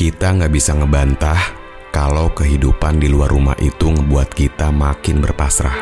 Kita nggak bisa ngebantah kalau kehidupan di luar rumah itu ngebuat kita makin berpasrah.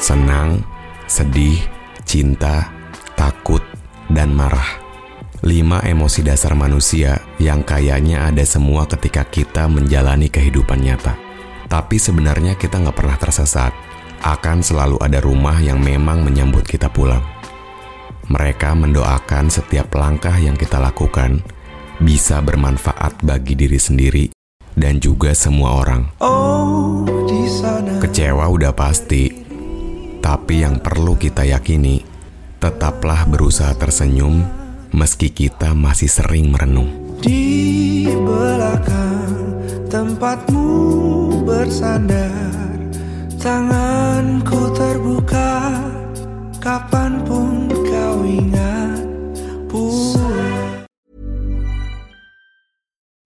Senang, sedih, cinta, takut, dan marah. Lima emosi dasar manusia yang kayaknya ada semua ketika kita menjalani kehidupan nyata. Tapi sebenarnya kita nggak pernah tersesat. Akan selalu ada rumah yang memang menyambut kita pulang. Mereka mendoakan setiap langkah yang kita lakukan bisa bermanfaat bagi diri sendiri dan juga semua orang. Kecewa udah pasti, tapi yang perlu kita yakini, tetaplah berusaha tersenyum meski kita masih sering merenung. di belakang tempatmu bersandar Tanganku terbuka kapan pun